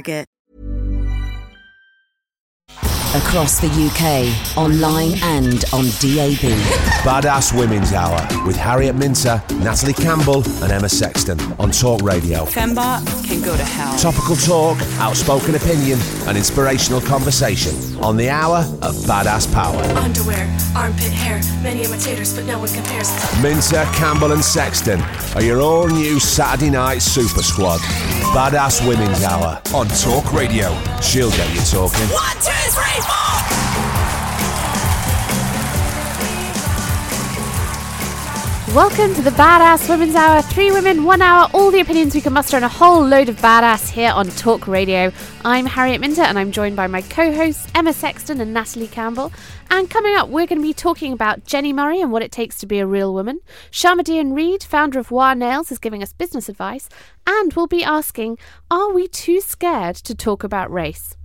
Target. Across the UK, online and on DAB. Badass Women's Hour with Harriet Minter, Natalie Campbell, and Emma Sexton on Talk Radio. Fembot can go to hell. Topical talk, outspoken opinion, and inspirational conversation on the hour of Badass Power. Underwear, armpit hair, many imitators, but no one compares. Minter, Campbell, and Sexton are your all new Saturday night super squad. Badass Women's Hour on Talk Radio. She'll get you talking. One, two, three, four! Welcome to the Badass Women's Hour. Three women, one hour, all the opinions we can muster, and a whole load of badass here on Talk Radio. I'm Harriet Minter, and I'm joined by my co hosts, Emma Sexton and Natalie Campbell. And coming up, we're going to be talking about Jenni Murray and what it takes to be a real woman. Sharmadean Reid, founder of Wah Nails, is giving us business advice. And we'll be asking Are we too scared to talk about race?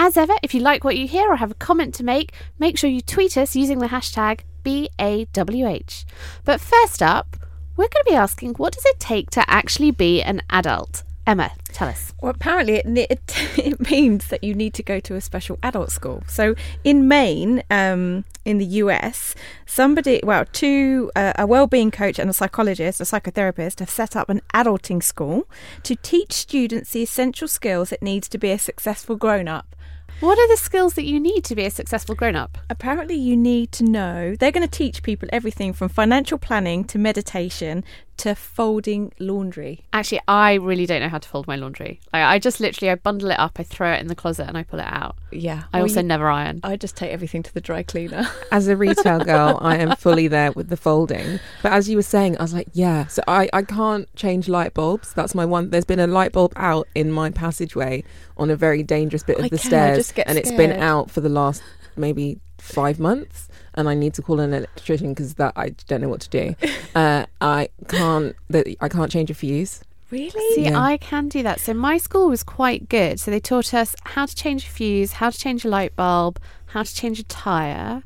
As ever, if you like what you hear or have a comment to make, make sure you tweet us using the hashtag BAWH. But first up, we're going to be asking what does it take to actually be an adult? Emma, tell us. Well, apparently it, it, it means that you need to go to a special adult school. So in Maine, um, in the US, somebody, well, two, uh, a well-being coach and a psychologist, a psychotherapist, have set up an adulting school to teach students the essential skills it needs to be a successful grown-up. What are the skills that you need to be a successful grown up? Apparently, you need to know they're going to teach people everything from financial planning to meditation to folding laundry. Actually, I really don't know how to fold my laundry. Like, I just literally I bundle it up, I throw it in the closet, and I pull it out. Yeah. I Well, also you- never iron. I just take everything to the dry cleaner. as a retail girl, I am fully there with the folding. But as you were saying, I was like, yeah. So I, I can't change light bulbs. That's my one. There's been a light bulb out in my passageway on a very dangerous bit of I the can, I stairs, just get and it's been out for the last maybe five months. And I need to call an electrician because that I don't know what to do. Uh, I can't. The, I can't change a fuse. really? See, Yeah. I can do that. So my school was quite good. So they taught us how to change a fuse, how to change a light bulb, how to change a tire.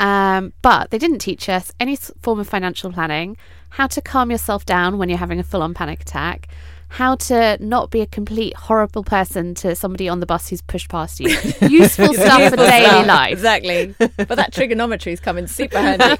Um, but they didn't teach us any form of financial planning, how to calm yourself down when you're having a full-on panic attack, how to not be a complete horrible person to somebody on the bus who's pushed past you. Useful stuff for daily life. Exactly. but that trigonometry's come in super handy.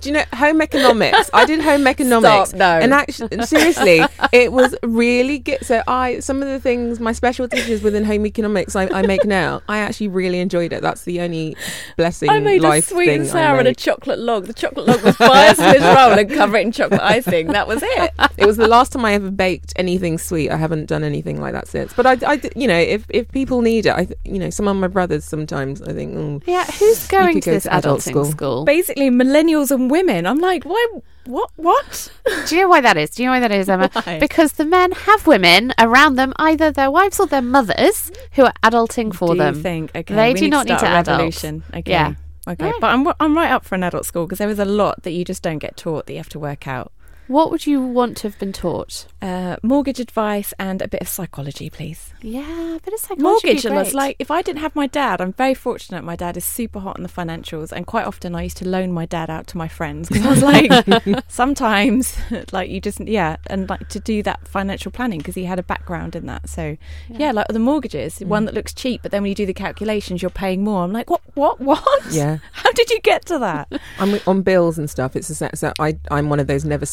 Do you know home economics? I did home economics. Stop, no. And actually, seriously, it was really good. So I, some of the things, my special teachers within home economics I, I make now, I actually really enjoyed it. That's the only blessing. I made a sweet and sour and a chocolate log. The chocolate log was buy a Swiss roll and cover it in chocolate icing. That was it. It was the last time I ever baked anything sweet. I haven't done anything like that since. But I, I d- you know, if if people need it, I, you know, some of my brothers sometimes I think, oh, Yeah, who's going to go this to adult adulting school. school? Basically, millennials and women. I'm like, why? What? What? Do you know why that is? Do you know why that is, Emma? Why? Because the men have women around them, either their wives or their mothers, who are adulting for do them. you think? Okay, they we do not need start to a adult. revolution. Okay. Yeah. Okay, Yeah. but I'm I'm right up for an adult school because there is a lot that you just don't get taught that you have to work out. What would you want to have been taught? Uh, mortgage advice and a bit of psychology, please. Yeah, a bit of psychology. Mortgage, would and be it's great. like if I didn't have my dad, I'm very fortunate. My dad is super hot on the financials, and quite often I used to loan my dad out to my friends because I was like, sometimes like you just yeah, and like to do that financial planning because he had a background in that. So yeah, like the mortgages, one that looks cheap, but then when you do the calculations, you're paying more. I'm like, what, what, what? Yeah. How did you get to that? I'm on bills and stuff. It's the same. So I, I'm one of those never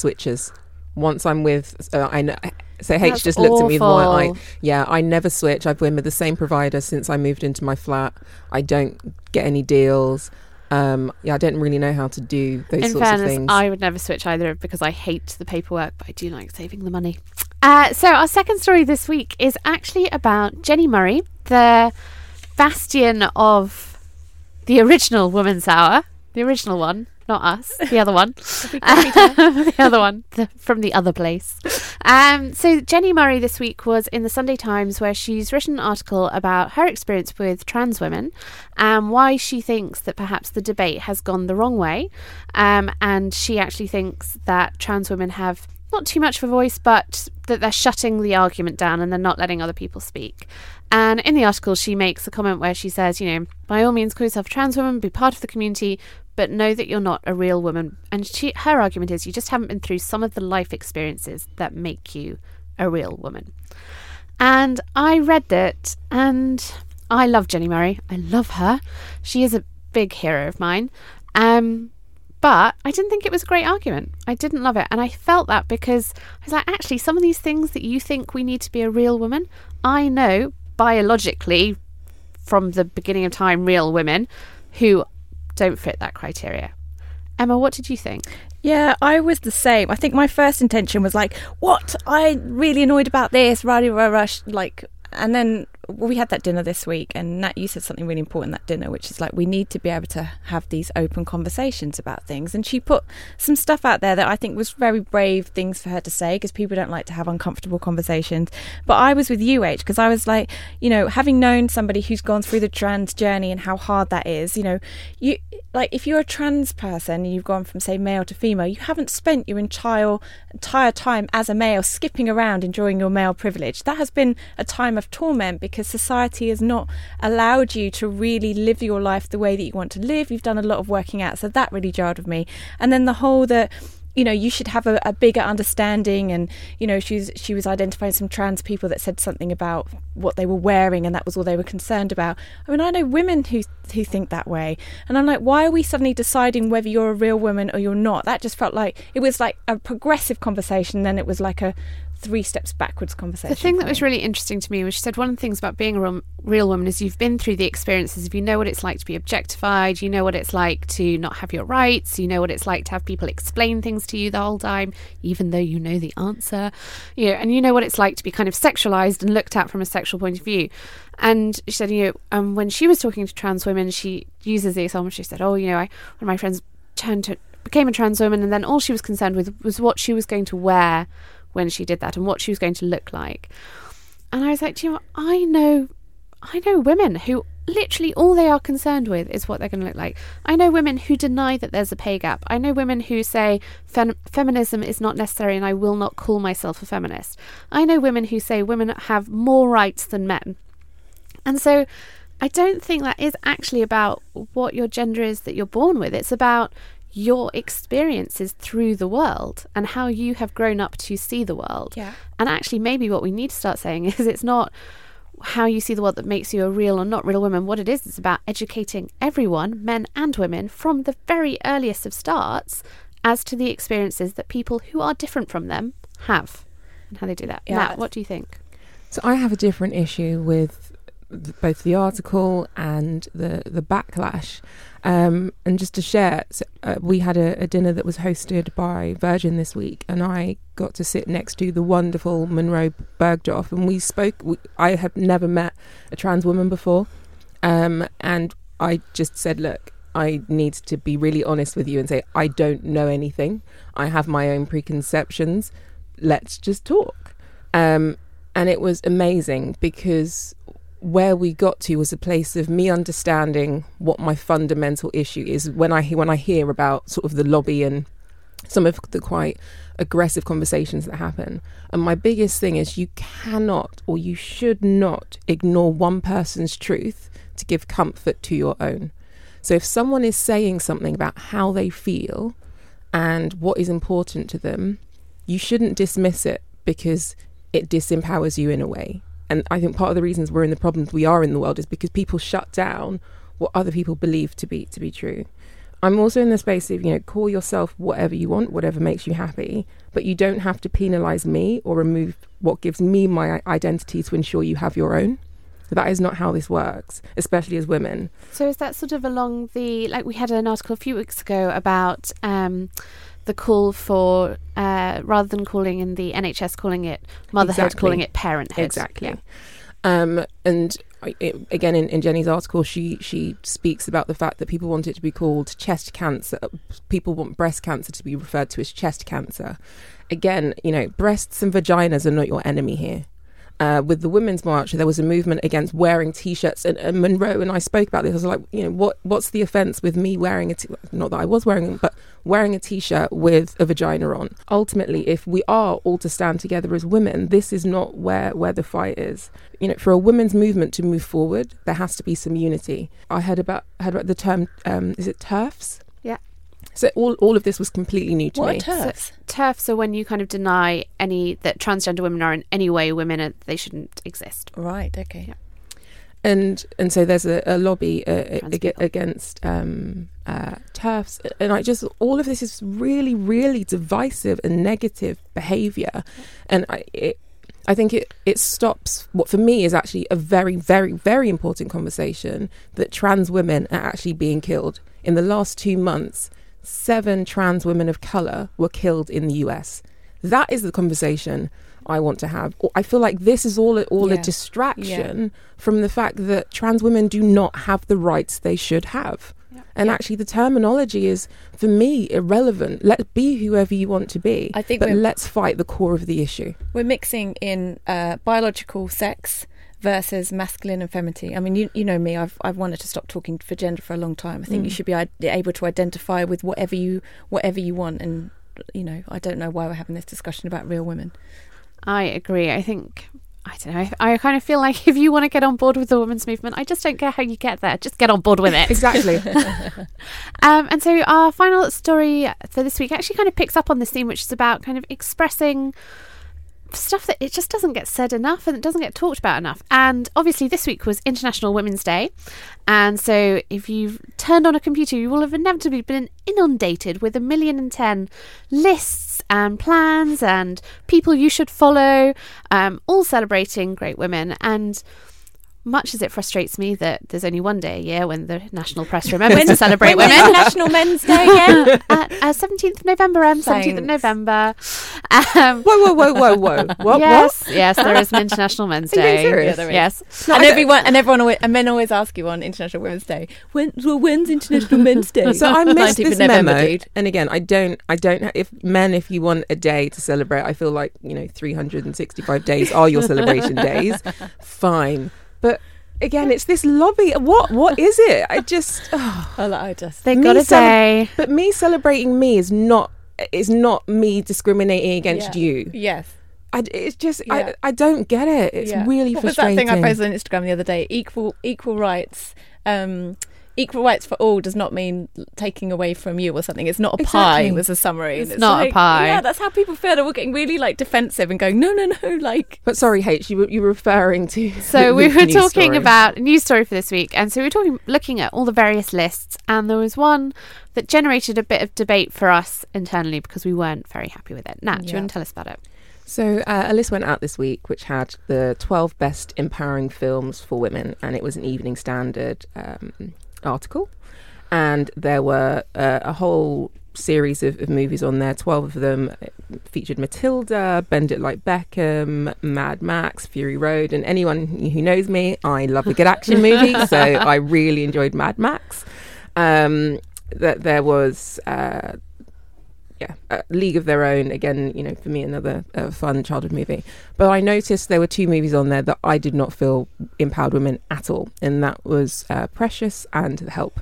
Once I'm with, uh, I know So H That's just looked at me with one eye. Yeah, I never switch. I've been with the same provider since I moved into my flat. I don't get any deals. Um, yeah, I don't really know how to do those In sorts of fairness, things. I would never switch either because I hate the paperwork, but I do like saving the money. Uh, so, our second story this week is actually about Jenni Murray, the bastion of the original Woman's Hour, the original one, not us, the other one, the other one the, from the other place. Um, so, Jenni Murray this week was in the Sunday Times where she's written an article about her experience with trans women and why she thinks that perhaps the debate has gone the wrong way. Um, and she actually thinks that trans women have not too much of a voice, but that they're shutting the argument down and they're not letting other people speak. And in the article, she makes a comment where she says, you know, by all means, call yourself a trans woman, be part of the community, but know that you're not a real woman. And she, her argument is, you just haven't been through some of the life experiences that make you a real woman. And I read it, and I love Jenni Murray. I love her. She is a big hero of mine. Um, but I didn't think it was a great argument. I didn't love it. And I felt that because I was like, actually, some of these things that you think we need to be a real woman, I know biologically from the beginning of time real women who don't fit that criteria. Emma, what did you think? Yeah, I was the same. I think my first intention was like, "What? I really annoyed about this." Rah rush like, and then we had that dinner this week, and Nat, you said something really important that dinner, which is like we need to be able to have these open conversations about things. And she put some stuff out there that I think was very brave things for her to say because people don't like to have uncomfortable conversations. But I was with you, H, because I was like, you know, having known somebody who's gone through the trans journey and how hard that is, you know, you like if you're a trans person and you've gone from say male to female, you haven't spent your entire entire time as a male skipping around enjoying your male privilege. That has been a time of torment because society has not allowed you to really live your life the way that you want to live. You've done a lot of working out, so that really jarred with me. And then the whole that you know you should have a, a bigger understanding and you know she's she was identifying some trans people that said something about what they were wearing and that was all they were concerned about i mean i know women who who think that way and i'm like why are we suddenly deciding whether you're a real woman or you're not that just felt like it was like a progressive conversation then it was like a three steps backwards conversation The thing that was really interesting to me was she said one of the things about being a real, real woman is you've been through the experiences. If you know what it's like to be objectified, you know what it's like to not have your rights, you know what it's like to have people explain things to you the whole time, even though you know the answer, you know, and you know what it's like to be kind of sexualized and looked at from a sexual point of view. And she said, you know, um, when she was talking to trans women, she uses the example. She said, "Oh, you know, I, one of my friends turned to became a trans woman, and then all she was concerned with was what she was going to wear when she did that and what she was going to look like." And I was like, you know. I know, I know women who literally all they are concerned with is what they're going to look like. I know women who deny that there's a pay gap. I know women who say fem- feminism is not necessary and I will not call myself a feminist. I know women who say women have more rights than men. And so I don't think that is actually about what your gender is that you're born with. It's about your experiences through the world and how you have grown up to see the world. Yeah. And actually, maybe what we need to start saying is it's not how you see the world that makes you a real or not real woman. What it is, is about educating everyone, men and women, from the very earliest of starts as to the experiences that people who are different from them have and how they do that. Yeah. Nat, what do you think? So I have a different issue with both the article and the the backlash. Um, and just to share, so, uh, we had a, a dinner that was hosted by Virgin this week, and I got to sit next to the wonderful Monroe Bergdorf, and we spoke. We, I have never met a trans woman before, um, and I just said, look. I need to be really honest with you and say I don't know anything. I have my own preconceptions. Let's just talk. Um, and it was amazing because where we got to was a place of me understanding what my fundamental issue is when I when I hear about sort of the lobby and some of the quite aggressive conversations that happen. And my biggest thing is you cannot or you should not ignore one person's truth to give comfort to your own. So if someone is saying something about how they feel and what is important to them, you shouldn't dismiss it because it disempowers you in a way. And I think part of the reasons we're in the problems we are in the world is because people shut down what other people believe to be to be true. I'm also in the space of, you know, call yourself whatever you want, whatever makes you happy, but you don't have to penalize me or remove what gives me my identity to ensure you have your own. That is not how this works, especially as women. So is that sort of along the like we had an article a few weeks ago about um, the call for uh, rather than calling in the NHS calling it motherhood, Exactly. calling it parenthood. Exactly. Yeah. Um, and it, again, in, in Jenni's article, she she speaks about the fact that people want it to be called chest cancer. People want breast cancer to be referred to as chest cancer. Again, you know, breasts and vaginas are not your enemy here. Uh, with the Women's March, there was a movement against wearing T-shirts, and, and Monroe and I spoke about this. I was like, you know, what what's the offence with me wearing a t- not that I was wearing but wearing a T-shirt with a vagina on? Ultimately, if we are all to stand together as women, this is not where where the fight is. You know, for a women's movement to move forward, there has to be some unity. I heard about heard about the term. Um, is it TERFs? Yeah. So all all of this was completely new to What me. are TERFs? So, TERFs are when you kind of deny any that transgender women are in any way women and they shouldn't exist. Right. Okay. Yeah. and and so there's a, a lobby uh, ag- against um, uh, TERFs, and I just all of this is really, really divisive and negative behaviour, and I it, I think it it stops what for me is actually a very, very, very important conversation that trans women are actually being killed in the last two months. Seven trans women of color were killed in the U.S. That is the conversation I want to have. I feel like this is all all a Yeah. distraction from the fact that trans women do not have the rights they should have. And Yeah. actually, the terminology is, for me, irrelevant. Let be whoever you want to be. I think but let's fight the core of the issue. We're mixing in uh, biological sex versus masculine and femininity. I mean, you you know me. I've I've wanted to stop talking for gender for a long time. I think you Mm. should be able to identify with whatever you whatever you want. And you know, I don't know why we're having this discussion about real women. I agree. I think I don't know. I, I kind of feel like if you want to get on board with the women's movement, I just don't care how you get there. Just get on board with it. Exactly. Um, and so our final story for this week actually kind of picks up on this theme, which is about kind of expressing stuff that it just doesn't get said enough and it doesn't get talked about enough. And obviously, this week was International Women's Day. And so, if you've turned on a computer, you will have inevitably been inundated with a million and ten lists and plans and people you should follow, um, all celebrating great women. And much as it frustrates me that there's only one day a year when the national press remembers to celebrate When is women. National Men's Day again? uh, seventeenth of November, um, seventeenth of Thanks. November. Um, whoa, whoa, whoa, whoa, whoa. What? yes, yes, there is an International Men's Are you Day. serious? Yeah, there is. Yes, and everyone and everyone always, and men always ask you on International Women's Day, when well, when's International Men's Day? So I missed 19th this of November, memo, dude. and again, I don't, I don't. ha- If men, if you want a day to celebrate, I feel like you know, 365 days are your celebration days. Fine, but again, it's this lobby. What, what is it? I just. oh. I, I just they got a cele- day. But me celebrating me is not is not me discriminating against Yeah. you. yes. I, it's just Yeah. I, I don't get it. It's Yeah. really what was that thing I posted on Instagram the other day? Equal equal rights. Um, equal rights for all does not mean taking away from you or something. It's not a pie. Exactly. Was a summary. It's And not a like, pie. Yeah, that's how people feel. They're all getting really like defensive and going, no, no, no, like. But sorry, H, you were you were referring to. So the- we were talking story. about a news story for this week, and so we were talking, looking at all the various lists, and there was one that generated a bit of debate for us internally because we weren't very happy with it. Nat, do you want to tell us about it? So uh, a list went out this week, which had the 12 best empowering films for women, and it was an Evening Standard um, article, and there were uh, a whole series of, of movies on there. 12 of them featured Matilda, Bend It Like Beckham, Mad Max, Fury Road, and anyone who knows me, I love a good action movie, so I really enjoyed Mad Max. Um, that there was uh, yeah, League of Their Own. Again, you know, for me, another uh, fun childhood movie. But I noticed there were two movies on there that I did not feel empowered women at all, and that was uh, Precious and The Help.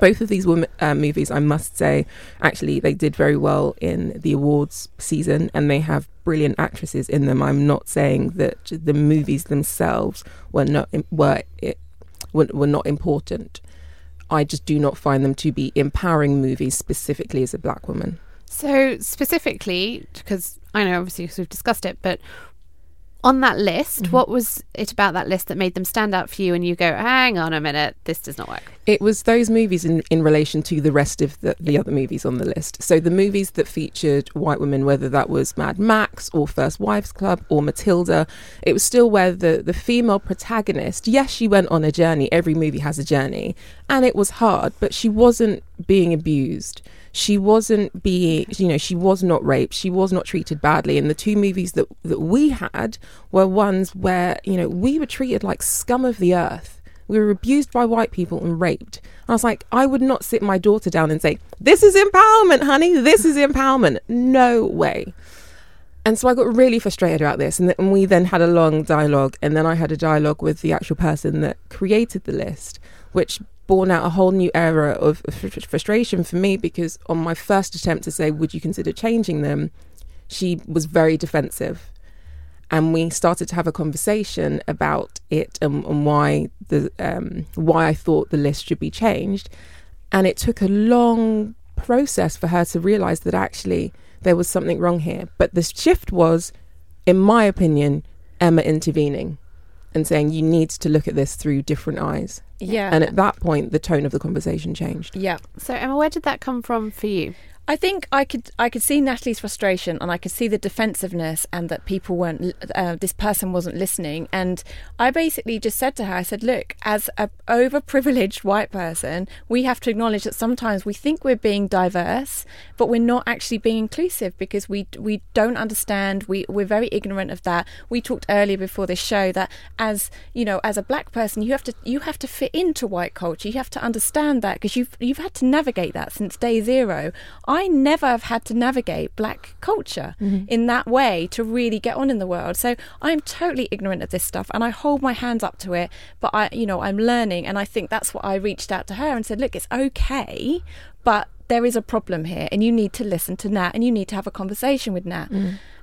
Both of these women, uh, movies, I must say, actually, they did very well in the awards season, and they have brilliant actresses in them. I'm not saying that the movies themselves were not were were, were not important. I just do not find them to be empowering movies specifically as a black woman. So specifically, because I know obviously 'cause we've discussed it, but on that list, Mm-hmm. what was it about that list that made them stand out for you and you go, hang on a minute, this does not work? It was those movies in, in relation to the rest of the, the other movies on the list. So the movies that featured white women, whether that was Mad Max or First Wives Club or Matilda, it was still where the, the female protagonist, yes, she went on a journey. Every movie has a journey. And it was hard, but she wasn't being abused. She wasn't being, you know, she was not raped. She was not treated badly. And the two movies that, that we had were ones where, you know, we were treated like scum of the earth. We were abused by white people and raped. I was like, I would not sit my daughter down and say, This is empowerment, honey. This is empowerment. No way. And so I got really frustrated about this. And, th- and we then had a long dialogue. And then I had a dialogue with the actual person that created the list, which born out a whole new era of fr- fr- frustration for me because on my first attempt to say, Would you consider changing them? She was very defensive and we started to have a conversation about it and, and why the um, why I thought the list should be changed. And it took a long process for her to realize that actually there was something wrong here. But the shift was, in my opinion, Emma intervening and saying you need to look at this through different eyes. Yeah. And at that point, the tone of the conversation changed. yeah. So, Emma, where did that come from for you? I think I could I could see Natalie's frustration and I could see the defensiveness and that people weren't uh, this person wasn't listening. And I basically just said to her I said look as a overprivileged white person we have to acknowledge that sometimes we think we're being diverse but we're not actually being inclusive because we we don't understand. We we're very ignorant of that. We talked earlier before this show that as you know as a black person you have to you have to fit into white culture. You have to understand that because you've you've had to navigate that since day zero. I never have had to navigate black culture in that way to really get on in the world. So I'm totally ignorant of this stuff and I hold my hands up to it, but I, you know, I'm learning. And I think that's what I reached out to her and said, look, it's okay, but there is a problem here and you need to listen to Nat and you need to have a conversation with Nat.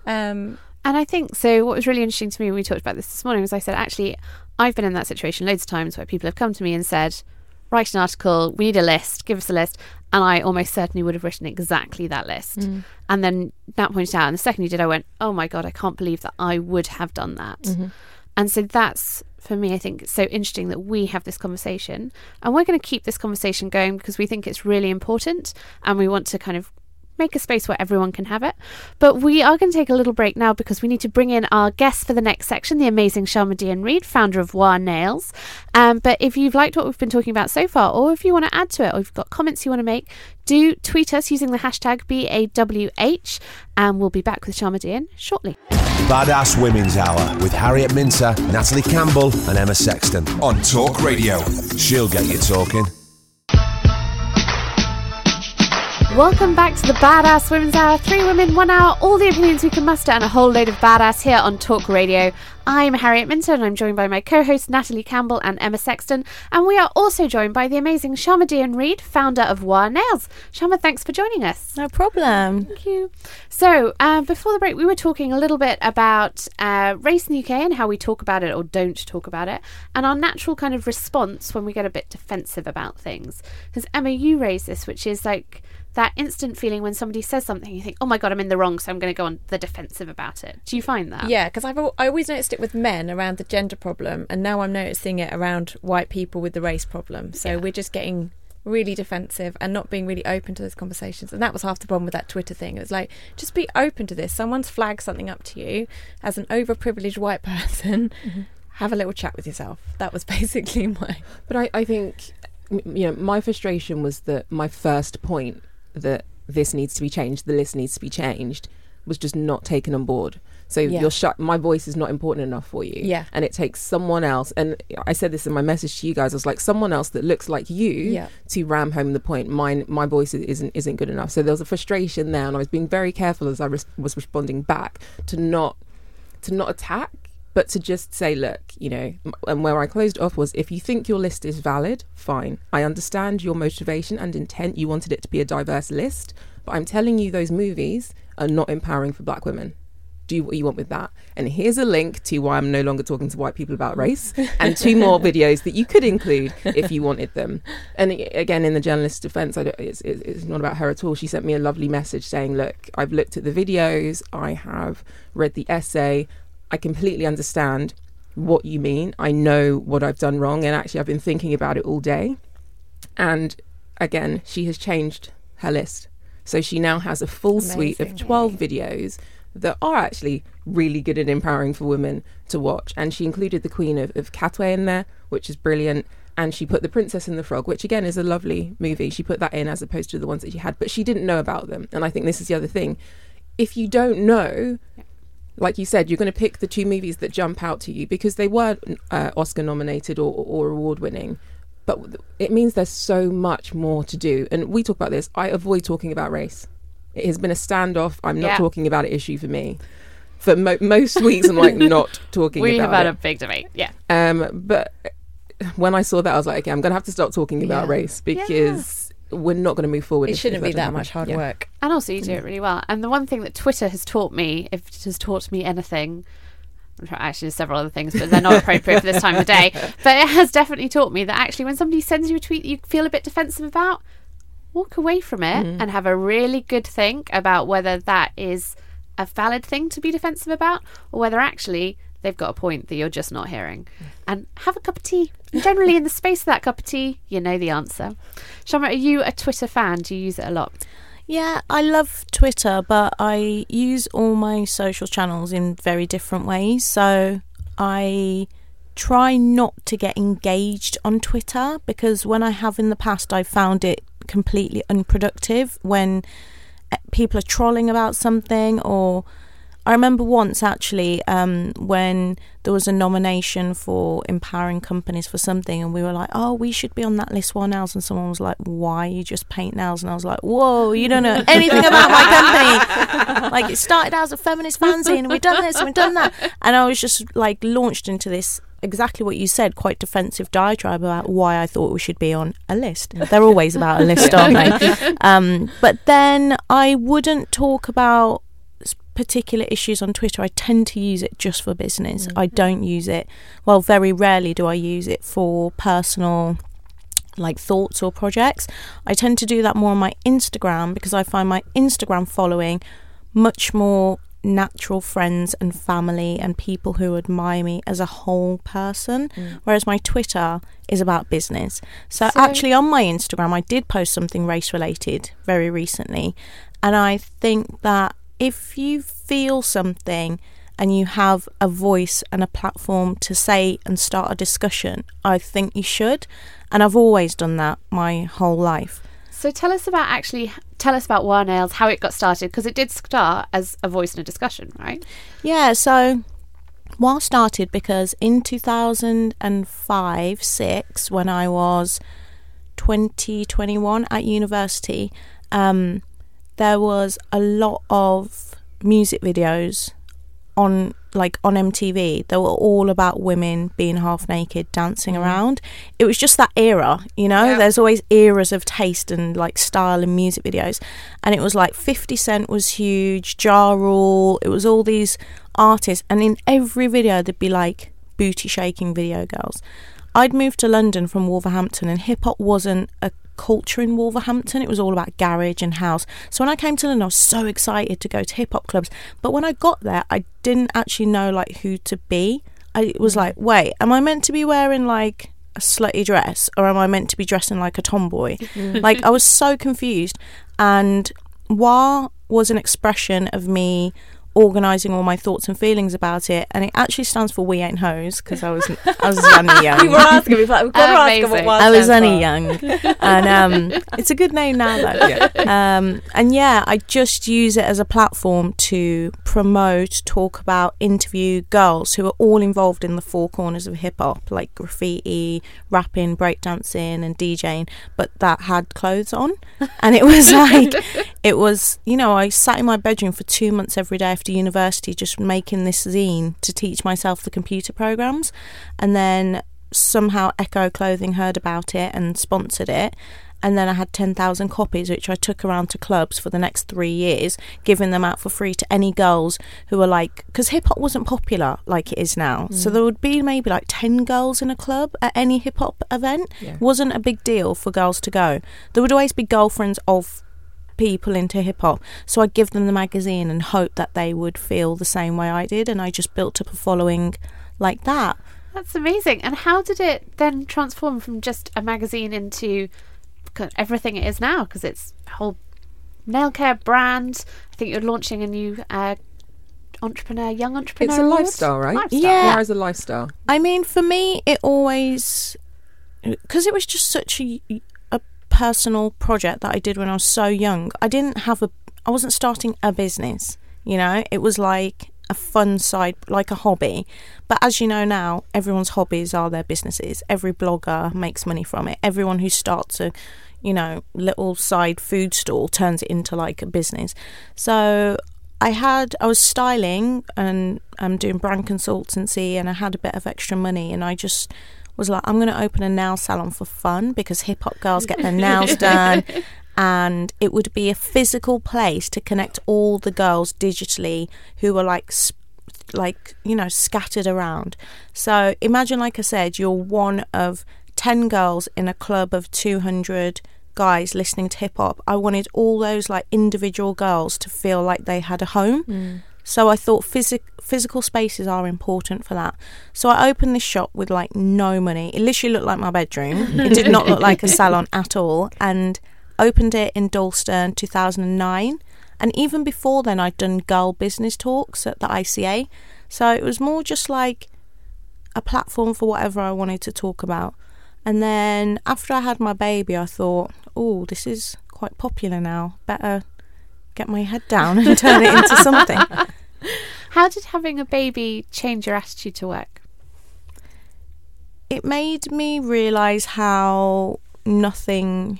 Um, And I think so. What was really interesting to me when we talked about this this morning was I said, actually, I've been in that situation loads of times where people have come to me and said, write an article, we need a list, give us a list. And I almost certainly would have written exactly that list. Mm. And then Nat pointed out, and the second you did, I went, oh my God, I can't believe that I would have done that. Mm-hmm. And so that's, for me, I think it's so interesting that we have this conversation. And we're going to keep this conversation going because we think it's really important and we want to kind of make a space where everyone can have it. But we are going to take a little break now because we need to bring in our guest for the next section, the amazing Sharmadean Reid, founder of Wah Nails. Um, but if you've liked what we've been talking about so far, or if you want to add to it, or you've got comments you want to make, do tweet us using the hashtag BAWH, and we'll be back with Sharma Dian shortly. Badass Women's Hour with Harriet Minter, Natalie Campbell, and Emma Sexton on Talk Radio. She'll get you talking. Welcome back to the Badass Women's Hour. Three women, one hour, all the opinions we can muster, and a whole load of badass here on Talk Radio. I'm Harriet Minter, and I'm joined by my co hosts Natalie Campbell and Emma Sexton. And we are also joined by the amazing Sharmadean Reid, founder of Wah Nails. Shama, thanks for joining us. No problem. Thank you. So, uh, before the break, we were talking a little bit about uh, race in the UK and how we talk about it or don't talk about it, and our natural kind of response when we get a bit defensive about things. Because, Emma, you raised this, which is like that instant feeling when somebody says something, you think, oh my God, I'm in the wrong, so I'm going to go on the defensive about it. Do you find that? Yeah, because I've I always noticed it with men around the gender problem, and now I'm noticing it around white people with the race problem. So we're just getting really defensive and not being really open to those conversations. And that was half the problem with that Twitter thing. It was like, just be open to this. Someone's flagged something up to you as an overprivileged white person. Mm-hmm. Have a little chat with yourself. That was basically my. But I, I think, you know, my frustration was that my first point that this needs to be changed, the list needs to be changed, was just not taken on board. So Yeah. you're shut. My voice is not important enough for you. Yeah. And it takes someone else. And I said this in my message to you guys. I was like, someone else that looks like you Yeah. to ram home the point. Mine, my voice isn't isn't good enough. So there was a frustration there, and I was being very careful as I res- was responding back to not to not attack, but to just say, look, you know, and where I closed off was if you think your list is valid, fine. I understand your motivation and intent. You wanted it to be a diverse list, but I'm telling you, those movies are not empowering for black women. Do what you want with that. And here's a link to why I'm no longer talking to white people about race, and two more videos that you could include if you wanted them. And again, in the journalist's defense, I don't, it's, it's it's not about her at all. She sent me a lovely message saying, Look, I've looked at the videos, I have read the essay. I completely understand what you mean. I know what I've done wrong, and actually, I've been thinking about it all day. And again, she has changed her list. So she now has a full suite of 12 videos that are actually really good and empowering for women to watch. And she included the Queen of, of Katwe in there, which is brilliant. And she put The Princess and the Frog, which again is a lovely movie. She put that in as opposed to the ones that she had, but she didn't know about them. And I think this is the other thing. If you don't know, like you said, you're going to pick the two movies that jump out to you because they were uh, Oscar nominated or, or award winning. But it means there's so much more to do. And we talk about this. I avoid talking about race. It has been a standoff. I'm not Yeah. talking about an issue for me. For mo- most weeks, I'm like not talking about we have had it. a big debate. Yeah. Um, but when I saw that, I was like, okay, I'm going to have to stop talking about Yeah. race because we're not going to move forward. It if- shouldn't if be that happen. much hard Yeah. work. And also, you do it really well. And the one thing that Twitter has taught me, if it has taught me anything, I'm sure actually there's several other things, but they're not appropriate for this time of day. But it has definitely taught me that actually, when somebody sends you a tweet that you feel a bit defensive about, walk away from it Mm. and have a really good think about whether that is a valid thing to be defensive about, or whether actually they've got a point that you're just not hearing. And have a cup of tea. Generally, in the space of that cup of tea, you know the answer. Shamra, are you a Twitter fan? Do you use it a lot? Yeah, I love Twitter, but I use all my social channels in very different ways. So I try not to get engaged on Twitter because when I have in the past, I've found it completely unproductive when uh, people are trolling about something or. I remember once actually um, when there was a nomination for empowering companies for something, and we were like, "Oh, we should be on that list." Wah Nails, and someone was like, "Why you just paint nails?" And I was like, "Whoa, you don't know anything about my company." like it started out as a feminist fanzine, and we've done this and we've done that, and I was just like launched into this exactly what you said, quite defensive diatribe about why I thought we should be on a list. They're always about a list, aren't they? Um, but then I wouldn't talk about particular issues on Twitter. I tend to use it just for business. I mm-hmm. don't use it, well, very rarely do I use it for personal like thoughts or projects. I tend to do that more on my Instagram because I find my Instagram following much more natural friends and family and people who admire me as a whole person mm. whereas my Twitter is about business. So, So- actually on my Instagram I did post something race related very recently and I think that if you feel something and you have a voice and a platform to say and start a discussion, I think you should. And I've always done that my whole life. So tell us about actually tell us about Wah Nails, how it got started, because it did start as a voice in a discussion, right? Yeah, so Wah started because in 2005 6, when I was 20, 21 at university, um, there was a lot of music videos on like on MTV they were all about women being half naked dancing mm-hmm. around. It was just that era you know? There's always eras of taste and like style in music videos. And it was like 50 Cent was huge Ja Rule it was all these artists. And in every video there'd be like booty shaking video girls. I'd moved to London from Wolverhampton and hip hop wasn't a culture in Wolverhampton. It was all about garage and house. So when I came to London, I was so excited to go to hip hop clubs. But when I got there, I didn't actually know like who to be. I was mm. like, wait, am I meant to be wearing like a slutty dress or am I meant to be dressing like a tomboy? Mm. like I was so confused. And Wah was an expression of me organising all my thoughts and feelings about it, and it actually stands for "We Ain't Hoes" because I was I was only young. You were asking me, but we've got to ask her what WAS I was only for. young, and um, it's a good name now though. Um, and yeah, I just use it as a platform to promote, talk about, interview girls who are all involved in the four corners of hip hop, like graffiti, rapping, breakdancing, and DJing, but that had clothes on, and it was like it was. You know, I sat in my bedroom for two months every day after university, just making this zine to teach myself the computer programs, and then somehow Ecko Clothing heard about it and sponsored it. And then I had 10,000 copies, which I took around to clubs for the next three years, giving them out for free to any girls who were like, because hip hop wasn't popular like it is now. So mm. there would be maybe like 10 girls in a club at any hip hop event. Yeah. Wasn't a big deal for girls to go. There would always be girlfriends of people into hip hop. So I'd give them the magazine and hope that they would feel the same way I did. And I just built up a following like that. That's amazing. And how did it then transform from just a magazine into everything it is now? Because it's a whole nail care brand. I think you're launching a new uh, entrepreneur, young entrepreneur. It's a award? lifestyle, right? Lifestyle. Yeah. Where is a lifestyle? I mean, for me, it always because it was just such a, a personal project that I did when I was so young. I didn't have a, I wasn't starting a business. You know, it was like a fun side, like a hobby. But as you know now, everyone's hobbies are their businesses. Every blogger makes money from it. Everyone who starts a, you know, little side food stall turns it into like a business. So I had I was styling and I'm doing brand consultancy and I had a bit of extra money and I just was like I'm going to open a nail salon for fun because hip hop girls get their nails done. And it would be a physical place to connect all the girls digitally who were like sp- like you know scattered around. So imagine like i said you're one of 10 girls in a club of 200 guys listening to hip hop. I wanted all those like individual girls to feel like they had a home mm. So I thought physic- physical spaces are important for that. So I opened this shop with like no money. It literally looked like my bedroom. It did not look like a salon at all. And opened it in Dalston 2009. And even before then, I'd done girl business talks at the ICA. So it was more just like a platform for whatever I wanted to talk about. And then after I had my baby, I thought, oh, this is quite popular now. Better get my head down and turn it into something. How did having a baby change your attitude to work? It made me realise how nothing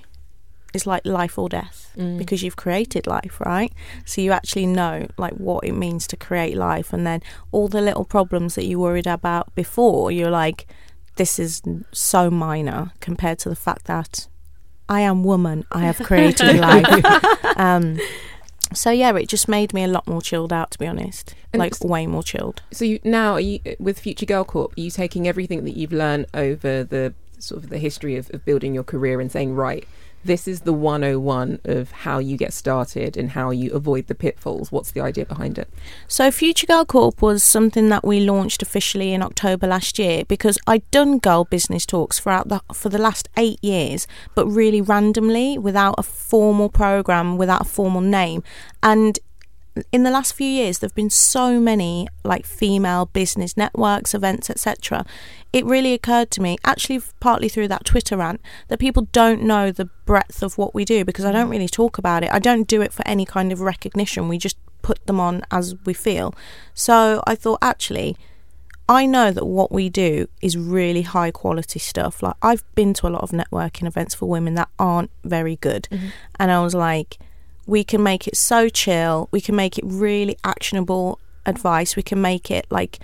is like life or death because you've created life, right? So you actually know like what it means to create life and then all the little problems that you worried about before, you're like, this is so minor compared to the fact that I am woman, I have created life. Um, so yeah, it just made me a lot more chilled out, to be honest. And like way more chilled. So you now are you with Future Girl Corp? Are you taking everything that you've learned over the sort of the history of, of building your career and saying, right, this is the 101 of how you get started and how you avoid the pitfalls. What's the idea behind it? So Future Girl Corp was something that we launched officially in October last year because I'd done girl business talks throughout the for the last eight years, but really randomly without a formal program, without a formal name, and in the last few years there've been so many like female business networks events etc it really occurred to me actually partly through that twitter rant that people don't know the breadth of what we do because i don't mm. really talk about it. I don't do it for any kind of recognition. We just put them on as we feel. So i thought actually I know that what we do is really high quality stuff. Like I've been to a lot of networking events for women that aren't very good, mm-hmm. and I was like, we can make it so chill. We can make it really actionable advice. We can make it like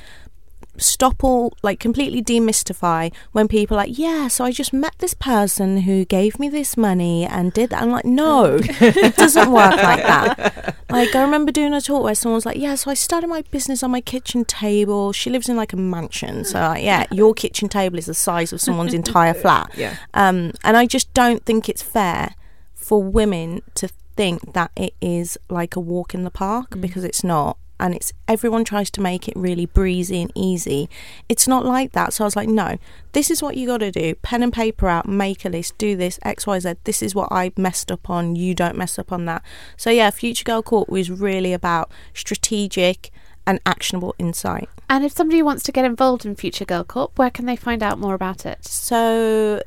stop all like completely demystify when people are like yeah so i just met this person who gave me this money and did that i'm like no it doesn't work like that like i remember doing a talk where someone was like yeah so i started my business on my kitchen table she lives in like a mansion so like, yeah your kitchen table is the size of someone's entire flat Yeah. um, and I just don't think it's fair for women to think that it is like a walk in the park mm. because it's not. And it's everyone tries to make it really breezy and easy. It's not like that. So I was like, no, this is what you got to do. Pen and paper out, make a list, do this, X, Y, Z. This is what I messed up on. You don't mess up on that. So yeah, Future Girl Corp was really about strategic and actionable insight. And if somebody wants to get involved in Future Girl Corp, where can they find out more about it? So,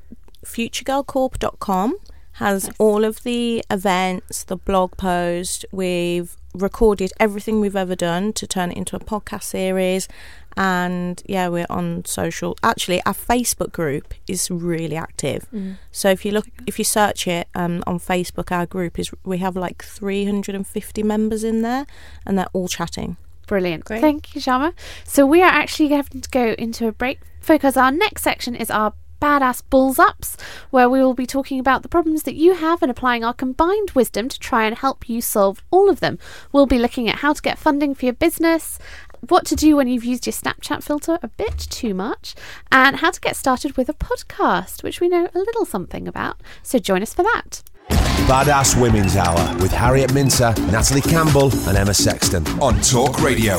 futuregirlcorp.com has all of the events, the blog post. We've recorded everything we've ever done to turn it into a podcast series. And yeah, we're on social. Actually, our Facebook group is really active. So if you look, if you search it um, on Facebook, our group is we have like 350 members in there, and they're all chatting. Brilliant. Great. Thank you, Shama. So we are actually having to go into a break because our next section is our badass balls ups, where we will be talking about the problems that you have and applying our combined wisdom to try and help you solve all of them. We'll be looking at how to get funding for your business, what to do when you've used your Snapchat filter a bit too much, and how to get started with a podcast, which we know a little something about. So join us for that. Badass Women's Hour with Harriet Minter, Natalie Campbell, and Emma Sexton on Talk Radio.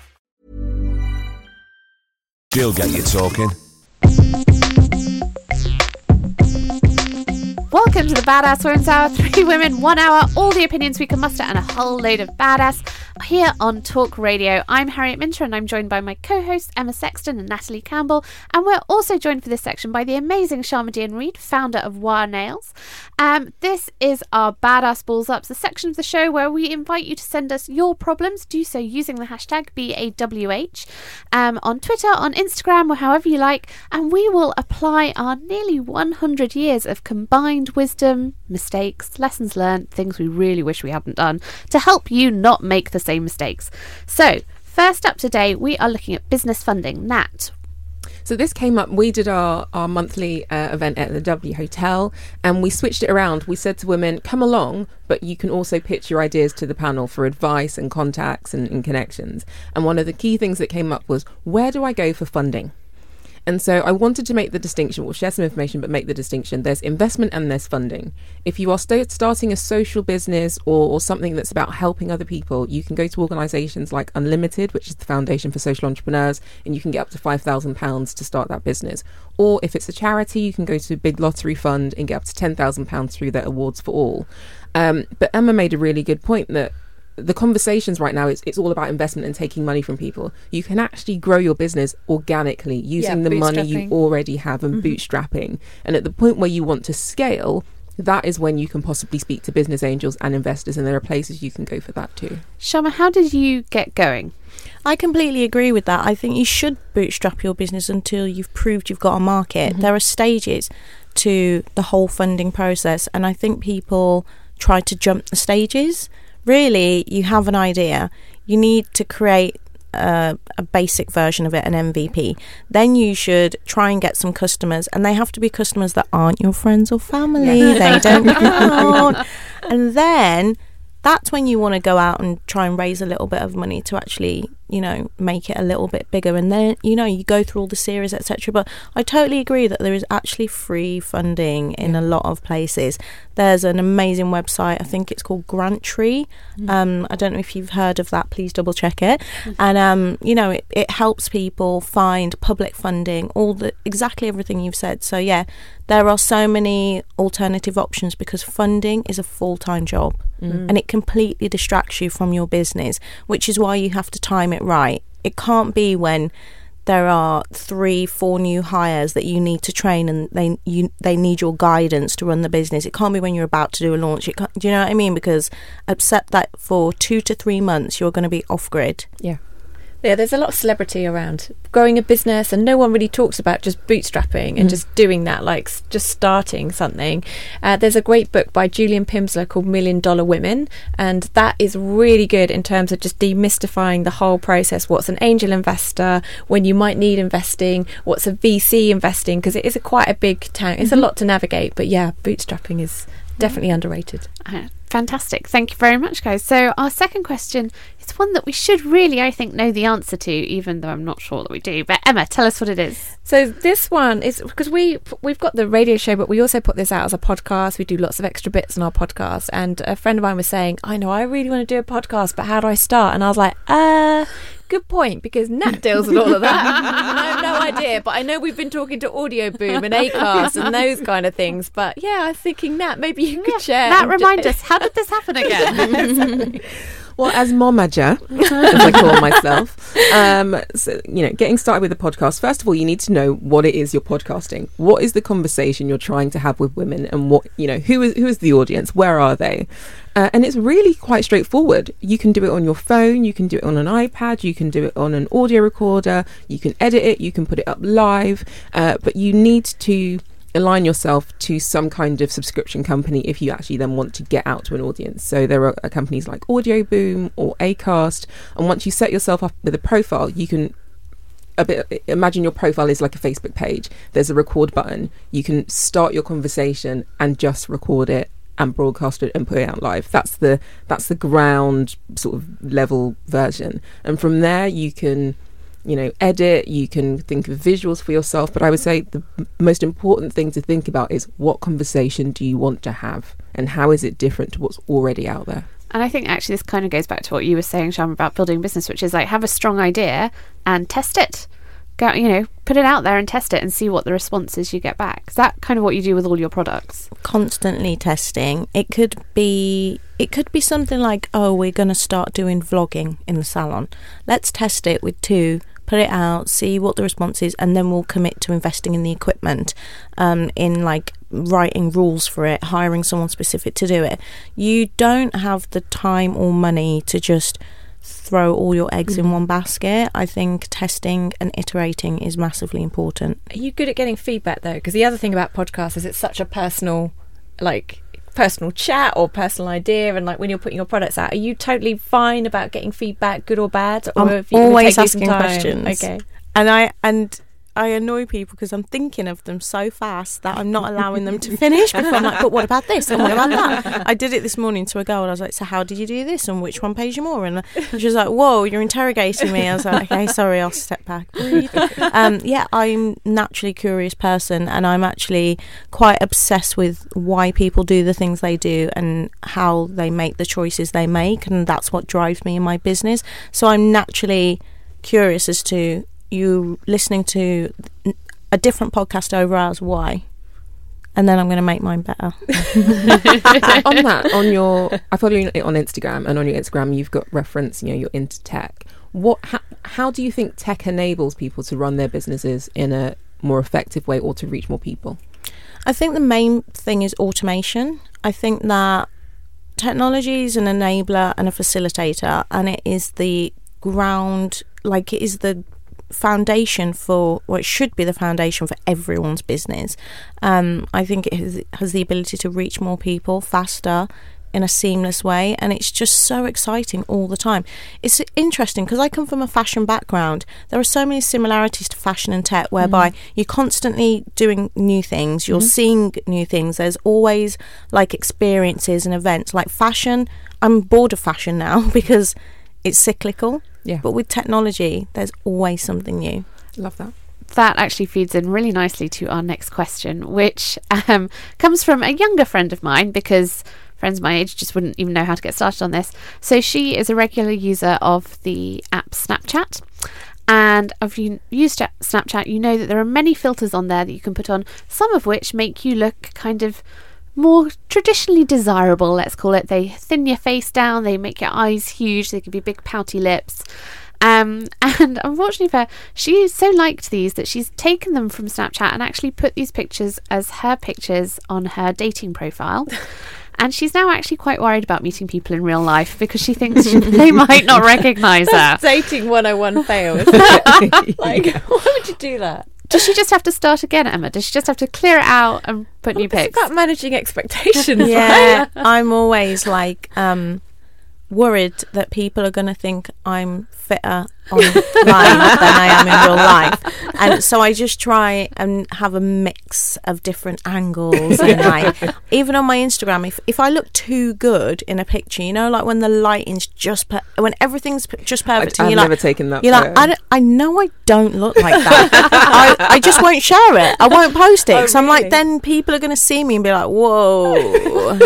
She'll get you talking. Welcome to the Badass Women's Hour. Three women, one hour, all the opinions we can muster, and a whole load of badass here on Talk Radio. I'm Harriet Minter, and I'm joined by my co hosts Emma Sexton and Natalie Campbell. And we're also joined for this section by the amazing Sharmadean Reid, founder of Wah Nails. Um, this is our Badass Balls Ups, the section of the show where we invite you to send us your problems. Do so using the hashtag BAWH um, on Twitter, on Instagram, or however you like, and we will apply our nearly 100 years of combined wisdom, mistakes, lessons learned, things we really wish we hadn't done to help you not make the same mistakes. So, first up today, we are looking at business funding. Nat, So this came up. We did our our monthly uh, event at the W Hotel, and we switched it around. We said to women, "Come along, but you can also pitch your ideas to the panel for advice and contacts and, and connections." And one of the key things that came up was, "Where do I go for funding?" And so I wanted to make the distinction, we'll share some information, but make the distinction. There's investment and there's funding. If you are st- starting a social business or, or something that's about helping other people, you can go to organisations like Unlimited, which is the Foundation for Social Entrepreneurs, and you can get up to £5,000 to start that business. Or if it's a charity, you can go to a Big Lottery Fund and get up to £10,000 through their Awards for All. Um, but Emma made a really good point that the conversations right now it's, it's all about investment and taking money from people you can actually grow your business organically using Yeah, the money you already have and mm-hmm. bootstrapping and at the point where you want to scale that is when you can possibly speak to business angels and investors and there are places you can go for that too Shama, how did you get going? I completely agree with that. I think you should bootstrap your business until you've proved you've got a market. Mm-hmm. There are stages to the whole funding process, and I think people try to jump the stages. Really, you have an idea, you need to create a, a basic version of it, an MVP. Then you should try and get some customers, and they have to be customers that aren't your friends or family. They don't count. and then that's when you want to go out and try and raise a little bit of money to actually you know make it a little bit bigger. And then you know you go through all the series etc but i totally agree that there is actually free funding in a lot of places. There's an amazing website i think it's called granttree. Um, i don't know if you've heard of that please double check it. And um, you know it, it helps people find public funding all the exactly everything you've said. So yeah there are so many alternative options because funding is a full-time job Mm. and it completely distracts you from your business which is why you have to time it right. It can't be when there are three four new hires that you need to train and they you they need your guidance to run the business. It can't be when you're about to do a launch. It can't, do you know what i mean? Because except that for two to three months you're going to be off grid. Yeah. Yeah, there's a lot of celebrity around growing a business, and no one really talks about just bootstrapping and Mm. just doing that, like just starting something. Uh, there's a great book by Julia Pimsleur called Million Dollar Women, and that is really good in terms of just demystifying the whole process. What's an angel investor? When you might need investing? What's a VC investing? Because it is a quite a big town. It's Mhm. a lot to navigate, but yeah, bootstrapping is definitely underrated. Fantastic. Thank you very much, guys. So, our second question is one that we should really, I think, know the answer to, even though I'm not sure that we do. But, Emma, tell us what it is. So this one is because we we've got the radio show, but we also put this out as a podcast. We do lots of extra bits on our podcast. And a friend of mine was saying, "I know, I really want to do a podcast, but how do I start?" And I was like, "Uh." Good point, because Nat deals with all of that. I have no idea, but I know we've been talking to Audioboom and Acast and those kind of things. But yeah, I was thinking, Nat, maybe you could share. Nat, remind ju- us, how did this happen again? Well, as momager, as I call myself, um, so, you know, getting started with a podcast. First of all, you need to know what it is you're podcasting. What is the conversation you're trying to have with women, and what you know, who is who is the audience? Where are they? Uh, and it's really quite straightforward. You can do it on your phone, you can do it on an iPad, you can do it on an audio recorder, you can edit it, you can put it up live, uh, but you need to align yourself to some kind of subscription company if you actually then want to get out to an audience. So there are uh, companies like Audioboom or Acast, and once you set yourself up with a profile, you can a bit imagine your profile is like a Facebook page. There's a record button. You can start your conversation and just record it and broadcast it and put it out live. That's the that's the ground sort of level version. And from there you can you know edit you can think of visuals for yourself but i would say the most important thing to think about is what conversation do you want to have and how is it different to what's already out there And I think actually this kind of goes back to what you were saying, Sham, about building business, which is like have a strong idea and test it. Go, you know, put it out there and test it and see what the responses you get back. Is that kind of what you do with all your products? constantly testing. It could be it could be something like, oh, we're going to start doing vlogging in the salon. Let's test it with two, put it out, see what the response is, and then we'll commit to investing in the equipment, um, in like writing rules for it, hiring someone specific to do it. You don't have the time or money to just throw all your eggs in one basket. I think testing and iterating is massively important. Are you good at getting feedback though? Because the other thing about podcasts is it's such a personal, like personal chat or personal idea, and like when you're putting your products out, are you totally fine about getting feedback, good or bad? Or I'm have you- it always take you some asking questions. Okay. and I and I annoy people because I'm thinking of them so fast that I'm not allowing them to finish. Before I'm like, but what about this and what about that? I did it this morning to a girl, and I was like, so how did you do this and which one pays you more? And she was like, whoa, you're interrogating me. I was like, okay, sorry, I'll step back. Um, yeah, I'm naturally curious person, and I'm actually quite obsessed with why people do the things they do and how they make the choices they make, and that's what drives me in my business. So I'm naturally curious as to you listening to a different podcast over ours. Why? And then I'm going to make mine better. on that, on your, I follow you on Instagram, and on your Instagram, you've got reference. You know, you're into tech. What? How, how do you think tech enables people to run their businesses in a more effective way, or to reach more people? I think the main thing is automation. I think that technology is an enabler and a facilitator, and it is the ground, like it is the foundation for, well, it should be the foundation for everyone's business. Um, I think it has, has the ability to reach more people faster in a seamless way and it's just so exciting all the time. It's interesting because i come from a fashion background. There are so many similarities to fashion and tech whereby you're constantly doing new things you're Mhm. seeing new things. There's always like experiences and events. Like fashion i'm bored of fashion now because it's cyclical Yeah. but with technology there's always something new love that that actually feeds in really nicely to our next question, which um, comes from a younger friend of mine because friends my age just wouldn't even know how to get started on this. So she is a regular user of the app Snapchat. And if you use Snapchat, you know that there are many filters on there that you can put on, some of which make you look kind of more traditionally desirable, let's call it. They thin your face down, they make your eyes huge, they give you big pouty lips. Um, and unfortunately for her, she so liked these that she's taken them from Snapchat and actually put these pictures as her pictures on her dating profile. And she's now actually quite worried about meeting people in real life because she thinks she, they might not recognise her. Dating 101 fails. like, why would you do that? Does she just have to start again, Emma? Does she just have to clear it out and put new It's pics? about managing expectations. yeah. I'm always like um, worried that people are going to think I'm fitter online than I am in real life, and so I just try and have a mix of different angles. And like, even on my Instagram, if if I look too good in a picture, you know, like when the lighting's just per- when everything's p- just perfect, I've and you're never like, taken that You're like. I, don't, I know I don't look like that. I, I just won't share it. I won't post it. Oh, so I'm really? like, then people are going to see me and be like, whoa.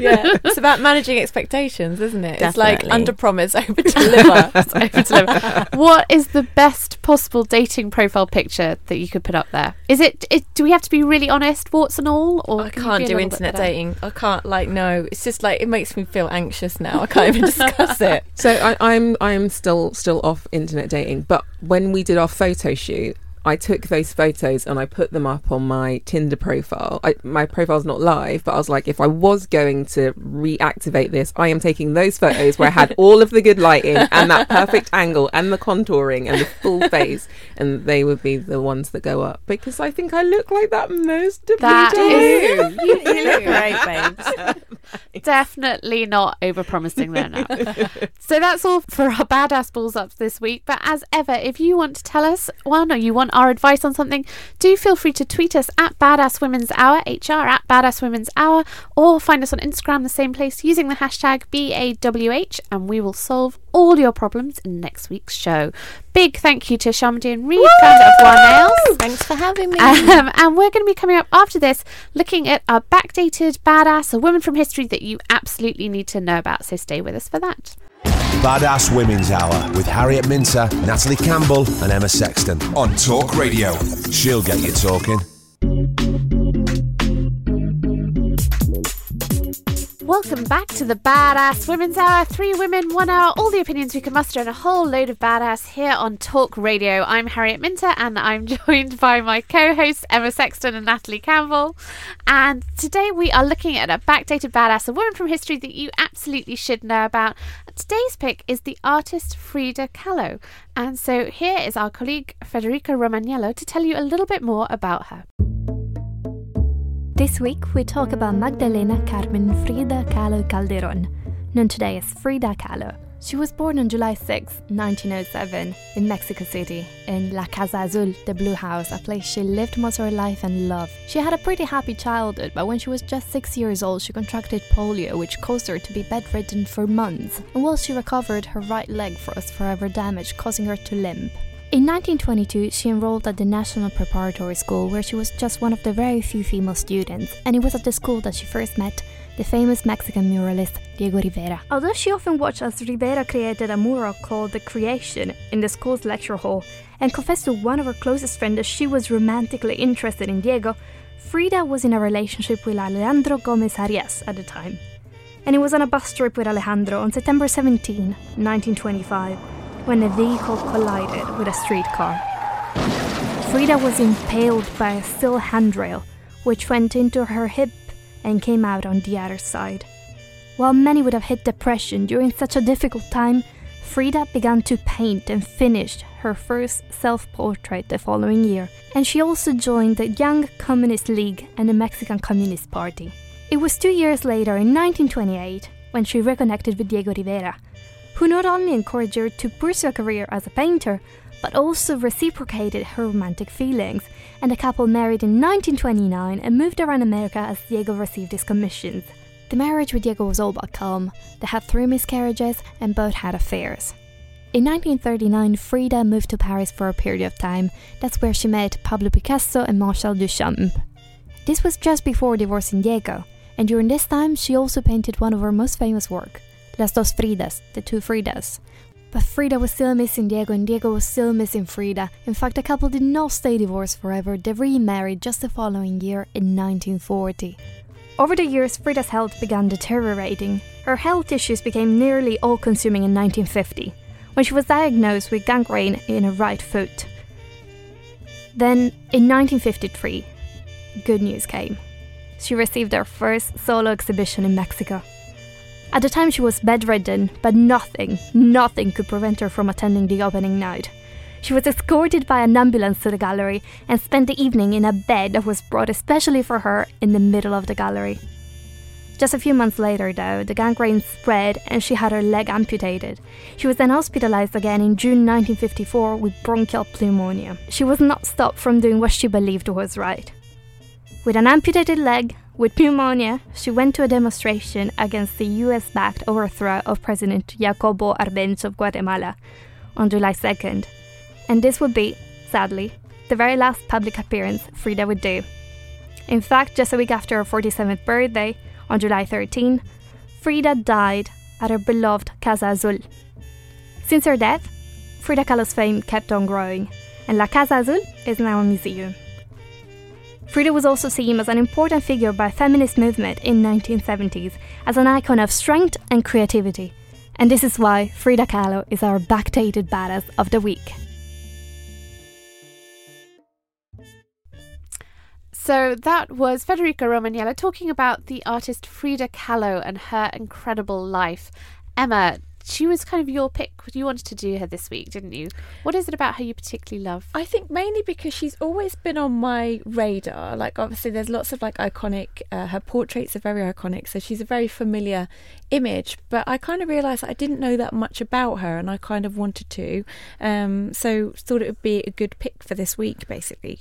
yeah, it's about managing expectations, isn't it? It's like under promise, over deliver. Over to them. What is the best possible dating profile picture that you could put up there? Is it, it do we have to be really honest, warts and all? Or I can can't do internet dating. I can't like no. It's just like it makes me feel anxious now. I can't even discuss it. So I, I'm I'm still still off internet dating, but when we did our photo shoot, I took those photos and I put them up on my Tinder profile. I, my profile's not live, but I was like, if I was going to reactivate this, I am taking those photos where I had all of the good lighting and that perfect angle and the contouring and the full face, and they would be the ones that go up because I think I look like that most of That the time. you, you look great, babes. definitely not overpromising there now. so that's all for our badass balls ups this week. But as ever, if you want to tell us, well, no, you want our advice on something, do feel free to tweet us at Badass Women's Hour, HR at Badass Women's Hour, or find us on Instagram, the same place, using the hashtag BAWH, and we will solve all your problems in next week's show. Big thank you to Sharmadean Reid, founder of Wah Nails. Thanks for having me. Um, and we're going to be coming up after this looking at our backdated badass, a woman from history that you absolutely need to know about. So stay with us for that. Badass Women's Hour with Harriet Minter, Natalie Campbell, and Emma Sexton on Talk Radio. She'll get you talking. Welcome back to the Badass Women's Hour. Three women, one hour, all the opinions we can muster, and a whole load of badass here on Talk Radio. I'm Harriet Minter, and I'm joined by my co hosts, Emma Sexton and Natalie Campbell. And today we are looking at a backdated badass, a woman from history that you absolutely should know about. Today's pick is the artist Frida Kahlo. And so here is our colleague Federica Romagnello to tell you a little bit more about her. This week we talk about Magdalena Carmen Frida Kahlo Calderon, known today as Frida Kahlo. She was born on July 6, 1907, in Mexico City, in La Casa Azul, the Blue House, a place she lived most of her life and loved. She had a pretty happy childhood, but when she was just six years old, she contracted polio, which caused her to be bedridden for months. And while she recovered, her right leg was forever damaged, causing her to limp. In 1922, she enrolled at the National Preparatory School, where she was just one of the very few female students, and it was at the school that she first met the famous Mexican muralist Diego Rivera. Although she often watched as Rivera created a mural called The Creation in the school's lecture hall and confessed to one of her closest friends that she was romantically interested in Diego, Frida was in a relationship with Alejandro Gomez Arias at the time. And it was on a bus trip with Alejandro on September 17, 1925, when a vehicle collided with a streetcar. Frida was impaled by a steel handrail, which went into her hip and came out on the other side. While many would have hit depression during such a difficult time, Frida began to paint and finished her first self portrait the following year, and she also joined the Young Communist League and the Mexican Communist Party. It was two years later, in 1928, when she reconnected with Diego Rivera, who not only encouraged her to pursue a career as a painter, but also reciprocated her romantic feelings, and the couple married in 1929 and moved around America as Diego received his commissions. The marriage with Diego was all but calm. They had three miscarriages and both had affairs. In 1939, Frida moved to Paris for a period of time. That's where she met Pablo Picasso and Marcel Duchamp. This was just before divorcing Diego, and during this time she also painted one of her most famous work, Las Dos Fridas, the two Fridas. But Frida was still missing Diego, and Diego was still missing Frida. In fact, the couple did not stay divorced forever. They remarried just the following year in 1940. Over the years, Frida's health began deteriorating. Her health issues became nearly all consuming in 1950, when she was diagnosed with gangrene in her right foot. Then, in 1953, good news came. she received her first solo exhibition in Mexico. At the time, she was bedridden, but nothing, nothing could prevent her from attending the opening night. She was escorted by an ambulance to the gallery and spent the evening in a bed that was brought especially for her in the middle of the gallery. Just a few months later, though, the gangrene spread and she had her leg amputated. She was then hospitalized again in June 1954 with bronchial pneumonia. She was not stopped from doing what she believed was right. With an amputated leg, with pneumonia, she went to a demonstration against the US backed overthrow of President Jacobo Arbenz of Guatemala on July 2nd. And this would be, sadly, the very last public appearance Frida would do. In fact, just a week after her 47th birthday, on July 13, Frida died at her beloved Casa Azul. Since her death, Frida Kahlo's fame kept on growing, and La Casa Azul is now a museum. Frida was also seen as an important figure by feminist movement in 1970s as an icon of strength and creativity. And this is why Frida Kahlo is our backdated badass of the week. So that was Federica Romagnella talking about the artist Frida Kahlo and her incredible life. Emma, she was kind of your pick. You wanted to do her this week, didn't you? What is it about her you particularly love? I think mainly because she's always been on my radar. Like, obviously, there's lots of like iconic, uh, her portraits are very iconic, so she's a very familiar image. But I kind of realised I didn't know that much about her, and I kind of wanted to. Um, so, thought it would be a good pick for this week, basically.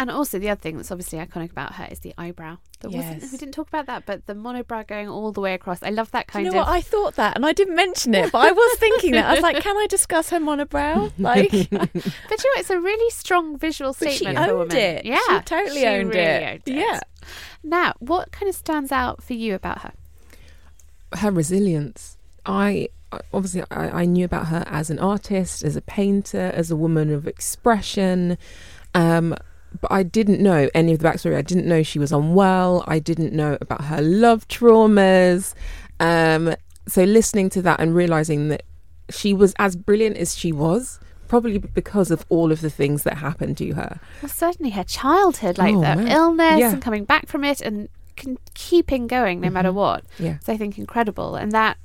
And also, the other thing that's obviously iconic about her is the eyebrow. That Yes. wasn't, we didn't talk about that, but the monobrow going all the way across. I love that Do kind you know of. what? I thought that, and I didn't mention it, but I was thinking that. I was like, can I discuss her monobrow? Like, but you know, it's a really strong visual But she statement for owned women. it. Yeah, She totally she owned really it. owned Yeah. Now, what kind of stands out for you about her? her resilience. I I- obviously I, I knew about her as an artist, as a painter, as a woman of expression. Um, but I didn't know any of the backstory. I didn't know she was unwell. I didn't know about her love traumas. Um, so listening to that and realizing that she was as brilliant as she was, probably because of all of the things that happened to her. Well, certainly her childhood, like Oh, the illness Yeah. and coming back from it and can keeping going no matter Mhm. what. Yeah. So I think incredible. And that,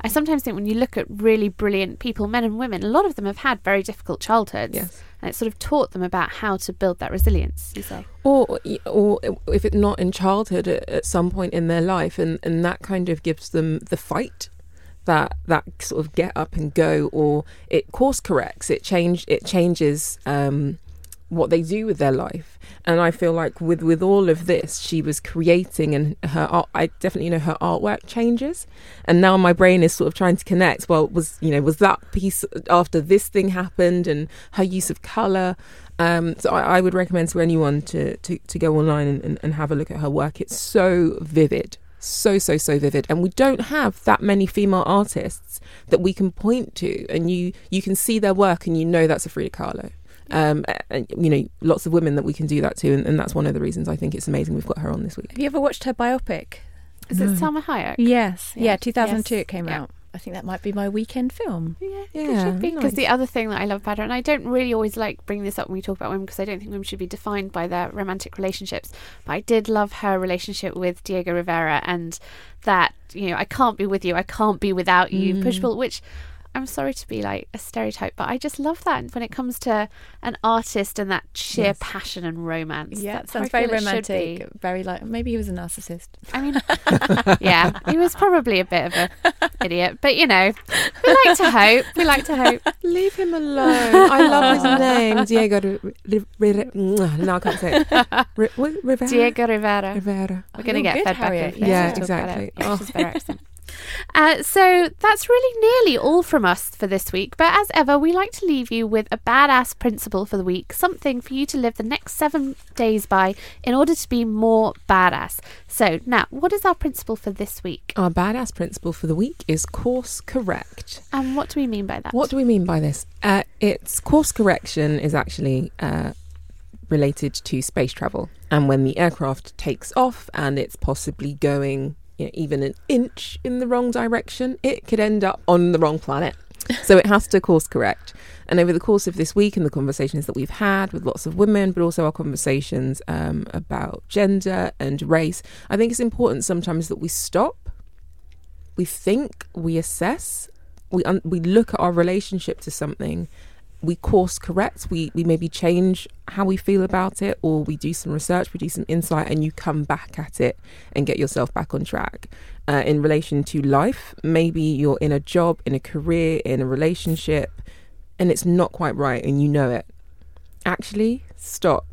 I sometimes think when you look at really brilliant people, men and women, a lot of them have had very difficult childhoods. Yes. And it sort of taught them about how to build that resilience, you say. or or if it's not in childhood at, some point in their life and and that kind of gives them the fight that that sort of get up and go or it course corrects it change it changes um what they do with their life. And i feel like with with all of this she was creating and her art i definitely know her artwork changes. And now my brain is sort of trying to connect well was you know was that piece after this thing happened and her use of color? Um, so I, I would recommend to anyone to, to, to go online and, and, and have a look at her work. It's so vivid, so so so vivid, and we don't have that many female artists that we can point to, and you you can see their work and you know that's a Frida Kahlo. Um, you know, lots of women that we can do that to, and, and that's one of the reasons I think it's amazing we've got her on this week. have you ever watched her biopic? Is it Salma Hayek? Yes. Yeah, Yeah. 2002 Yes. it came Yeah. out. I think that might be my weekend film. Yeah, Yeah, Because nice. the other thing that I love about her, and I don't really always like bringing this up when we talk about women, because I don't think women should be defined by their romantic relationships. But I did love her relationship with Diego Rivera, and that you know, I can't be with you, I can't be without you, Mm. push pull, which. I'm sorry to be like a stereotype, but I just love that when it comes to an artist and that sheer Yes. passion and romance. Yeah, That's sounds very feel it should be. romantic. Very like maybe he was a narcissist. I mean, yeah, he was probably a bit of a idiot, but you know, we like to hope. We like to hope. Leave him alone. I love his name, Diego. Ri- no, I can't say it. Ri- what? Rivera. Diego Rivera. Rivera. We're going to Oh, get fed back Harriet. over Yeah, this to talk about exactly. Yeah, Oh. she's a better accent. Uh, so that's really nearly all from us for this week. But as ever, we like to leave you with a badass principle for the week, something for you to live the next seven days by in order to be more badass. So now, what is our principle for this week? Our badass principle for the week is course correct. And what do we mean by that? What do we mean by this? Uh, it's course correction is actually uh, related to space travel, and when the aircraft takes off and it's possibly going you know, even an inch in the wrong direction, it could end up on the wrong planet. so it has to course correct. And over the course of this week and the conversations that we've had with lots of women, but also our conversations um, about gender and race, I think it's important sometimes that we stop, we think, we assess, we un- we look at our relationship to something we course correct we we maybe change how we feel about it or we do some research we do some insight and you come back at it and get yourself back on track. Uh, in relation to life maybe you're in a job in a career in a relationship and it's not quite right and you know it. Actually stop.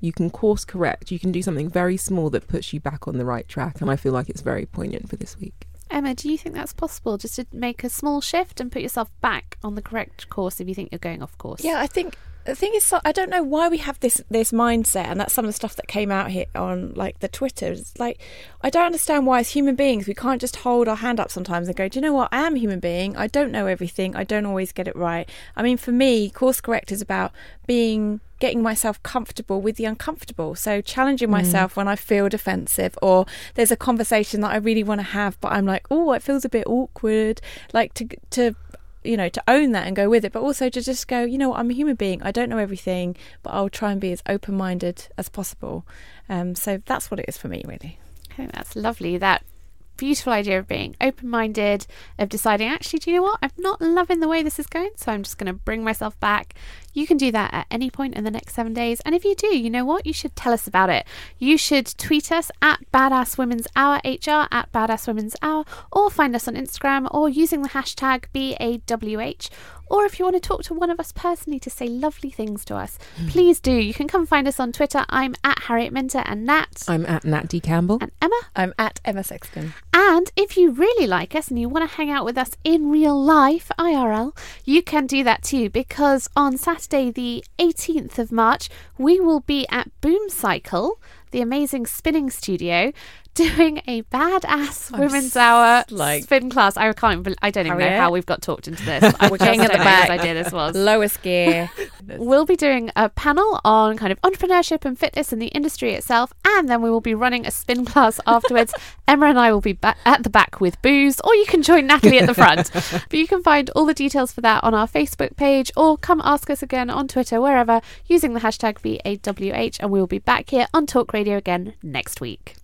You can course correct. You can do something very small that puts you back on the right track and i feel like it's very poignant for this week Emma, do you think that's possible? Just to make a small shift and put yourself back on the correct course if you think you're going off course? Yeah, I think the thing is, I don't know why we have this this mindset, and that's some of the stuff that came out here on like the Twitter. It's like I don't understand why, as human beings, we can't just hold our hand up sometimes and go, "Do you know what? I am a human being. I don't know everything. I don't always get it right." I mean, for me, course correct is about being getting myself comfortable with the uncomfortable. So challenging myself mm. when I feel defensive or there's a conversation that I really want to have, but I'm like, oh, it feels a bit awkward. Like to to you know, to own that and go with it, but also to just go, you know what, I'm a human being. I don't know everything, but I'll try and be as open minded as possible. Um, so that's what it is for me, really. I think that's lovely. That beautiful idea of being open minded, of deciding, actually, do you know what? I'm not loving the way this is going, so I'm just going to bring myself back. You can do that at any point in the next seven days. And if you do, you know what? You should tell us about it. You should tweet us at Badass Women's Hour, HR at Badass Women's Hour, or find us on Instagram or using the hashtag BAWH or if you want to talk to one of us personally to say lovely things to us, please do. You can come find us on Twitter. I'm at Harriet Minter and Nat. I'm at Nat D. Campbell. And Emma. I'm at Emma Sexton. And if you really like us and you want to hang out with us in real life, IRL, you can do that too because on Saturday, the 18th of March, we will be at Boom Cycle the amazing spinning studio doing a badass I'm women's hour like, spin class. I can't. Even, I don't even know how we've got talked into this. I We're getting at the back. idea this was lowest gear. we'll be doing a panel on kind of entrepreneurship and fitness and the industry itself, and then we will be running a spin class afterwards. Emma and I will be ba- at the back with booze, or you can join Natalie at the front. but you can find all the details for that on our Facebook page, or come ask us again on Twitter, wherever, using the hashtag BAWH, and we will be back here on Talk Radio again next week.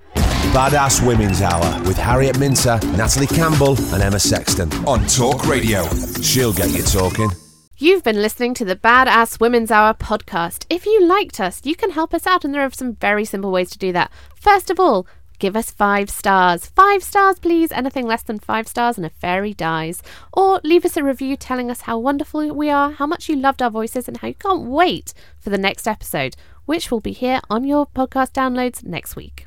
Badass Women's Hour with Harriet Minter, Natalie Campbell, and Emma Sexton on Talk Radio. She'll get you talking. You've been listening to the Badass Women's Hour podcast. If you liked us, you can help us out, and there are some very simple ways to do that. First of all, give us five stars. Five stars, please. Anything less than five stars, and a fairy dies. Or leave us a review telling us how wonderful we are, how much you loved our voices, and how you can't wait for the next episode, which will be here on your podcast downloads next week.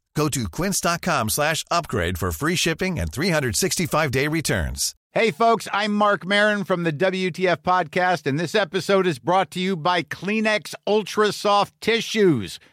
Go to quince.com slash upgrade for free shipping and 365-day returns. Hey, folks, I'm Marc Maron from the WTF Podcast, and this episode is brought to you by Kleenex Ultra Soft Tissues